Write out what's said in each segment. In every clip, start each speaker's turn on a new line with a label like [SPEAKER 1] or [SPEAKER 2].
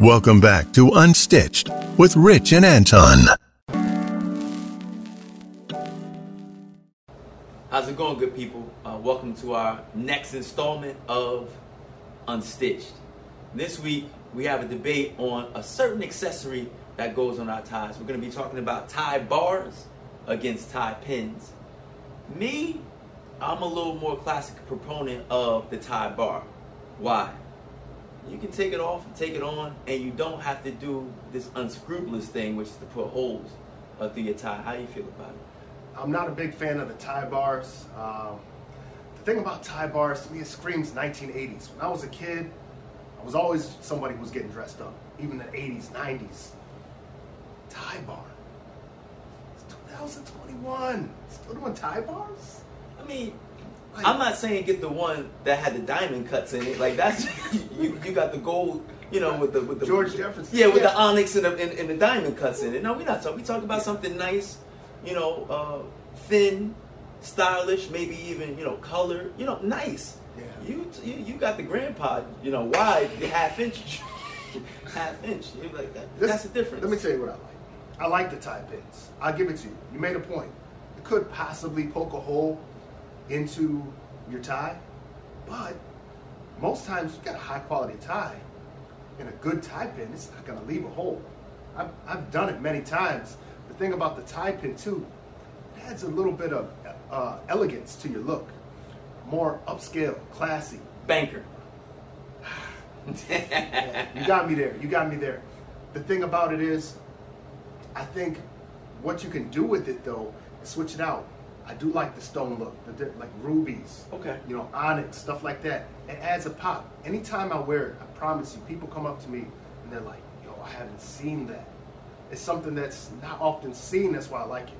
[SPEAKER 1] Welcome back to Unstitched with Rich and Anton.
[SPEAKER 2] How's it going, good people? Uh, welcome to our next installment of Unstitched. This week, we have a debate on a certain accessory that goes on our ties. We're going to be talking about tie bars against tie pins. Me, I'm a little more classic proponent of the tie bar. Why? You can take it off and take it on, and you don't have to do this unscrupulous thing, which is to put holes uh, through your tie. How do you feel about it?
[SPEAKER 3] I'm not a big fan of the tie bars. Um, the thing about tie bars to me, it screams 1980s. When I was a kid, I was always somebody who was getting dressed up, even in the 80s, 90s. Tie bar. It's 2021. Still doing tie bars?
[SPEAKER 2] I mean, I'm not saying get the one that had the diamond cuts in it. Like that's you, you got the gold, you know, with the with the
[SPEAKER 3] George Jefferson.
[SPEAKER 2] Yeah, with
[SPEAKER 3] Yeah.
[SPEAKER 2] the onyx and the, and, and the diamond cuts in it. No, we're not talking. We talk about something nice, you know, uh, thin, stylish, maybe even you know, color. You know, nice.
[SPEAKER 3] Yeah.
[SPEAKER 2] You you, you got the grandpa, you know, wide, the half inch, half inch. You're like that.
[SPEAKER 3] This-
[SPEAKER 2] that's the difference.
[SPEAKER 3] Let me tell you what I like. I like the tie pins. I'll give it to you. You made a point. It could possibly poke a hole into your tie, but most times you got a high quality tie and a good tie pin, it's not gonna leave a hole. I've, I've done it many times. The thing about the tie pin too, it adds a little bit of uh, elegance to your look. More upscale, classy.
[SPEAKER 2] banker.
[SPEAKER 3] You got me there. You got me there. The thing about it is, I think what you can do with it though is switch it out. I do like the stone look, the, di- like rubies,
[SPEAKER 2] Okay.
[SPEAKER 3] you know, onyx, stuff like that. It adds a pop. Anytime I wear it, I promise you, people come up to me and they're like, "Yo, I haven't seen that." It's something that's not often seen. That's why I like it.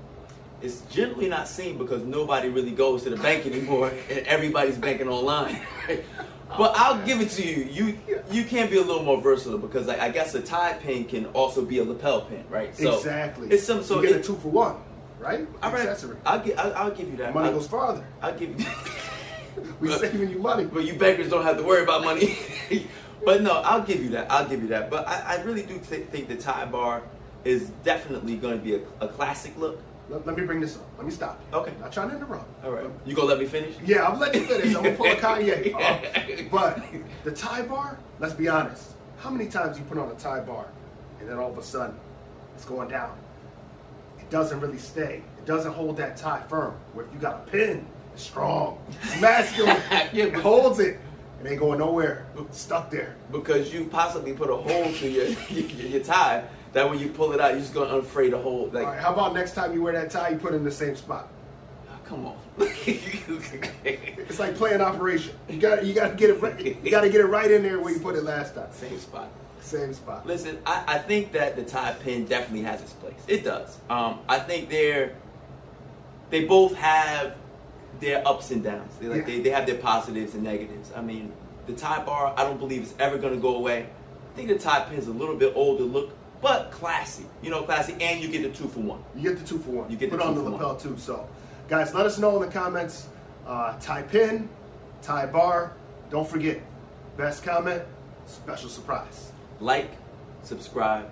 [SPEAKER 2] it's generally not seen because nobody really goes to the bank anymore and everybody's banking online. but I'll give it to you. You you can be a little more versatile because like, I guess a tie pin can also be a lapel pin, right? So
[SPEAKER 3] exactly.
[SPEAKER 2] It's some so
[SPEAKER 3] you get
[SPEAKER 2] it-
[SPEAKER 3] a two for one, right?
[SPEAKER 2] all right,
[SPEAKER 3] Accessory.
[SPEAKER 2] I'll, gi- I'll, I'll give you that.
[SPEAKER 3] Money
[SPEAKER 2] I'll,
[SPEAKER 3] goes farther.
[SPEAKER 2] I'll give you.
[SPEAKER 3] We saving you money.
[SPEAKER 2] But you bankers don't have to worry about money. but no, I'll give you that. I'll give you that. But I, I really do th- think the tie bar is definitely going to be a, a classic look.
[SPEAKER 3] Let, let me bring this up. Let me stop. you.
[SPEAKER 2] Okay.
[SPEAKER 3] Not trying to interrupt.
[SPEAKER 2] All right, you gonna let me finish?
[SPEAKER 3] Yeah, I'm letting you finish. I'm gonna pull a Kanye. Uh, but the tie bar, let's be honest. How many times you put on a tie bar and then all of a sudden it's going down? It doesn't really stay. It doesn't hold that tie firm. Where if you got a pin, it's strong, it's masculine, it holds it. It ain't going nowhere. It's stuck there.
[SPEAKER 2] because you possibly put a hole through your, your, your tie. That when you pull it out, you're just gonna unfray the hole. Like,
[SPEAKER 3] right, how about next time you wear that tie, you put it in the same spot?
[SPEAKER 2] oh, come on.
[SPEAKER 3] It's like playing operation. You got you got to get it right. You got to get it right in there where you put it last time.
[SPEAKER 2] Same spot.
[SPEAKER 3] Same spot.
[SPEAKER 2] Listen, I, I think that the tie pin definitely has its place. It does. Um, I think they're they both have their ups and downs. They like
[SPEAKER 3] Yeah.
[SPEAKER 2] they, they have their positives and negatives. I mean, the tie bar I don't believe is ever gonna go away. I think the tie pin's a little bit older look, but classy. You know, classy, and you get the two for one.
[SPEAKER 3] You get the two for one.
[SPEAKER 2] You get
[SPEAKER 3] put
[SPEAKER 2] the
[SPEAKER 3] on the lapel
[SPEAKER 2] one.
[SPEAKER 3] too. So, guys, let us know in the comments. Uh, tie pin, tie bar. Don't forget, best comment, special surprise.
[SPEAKER 2] Like, subscribe,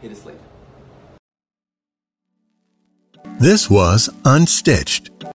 [SPEAKER 2] hit us later.
[SPEAKER 1] This was Unstitched.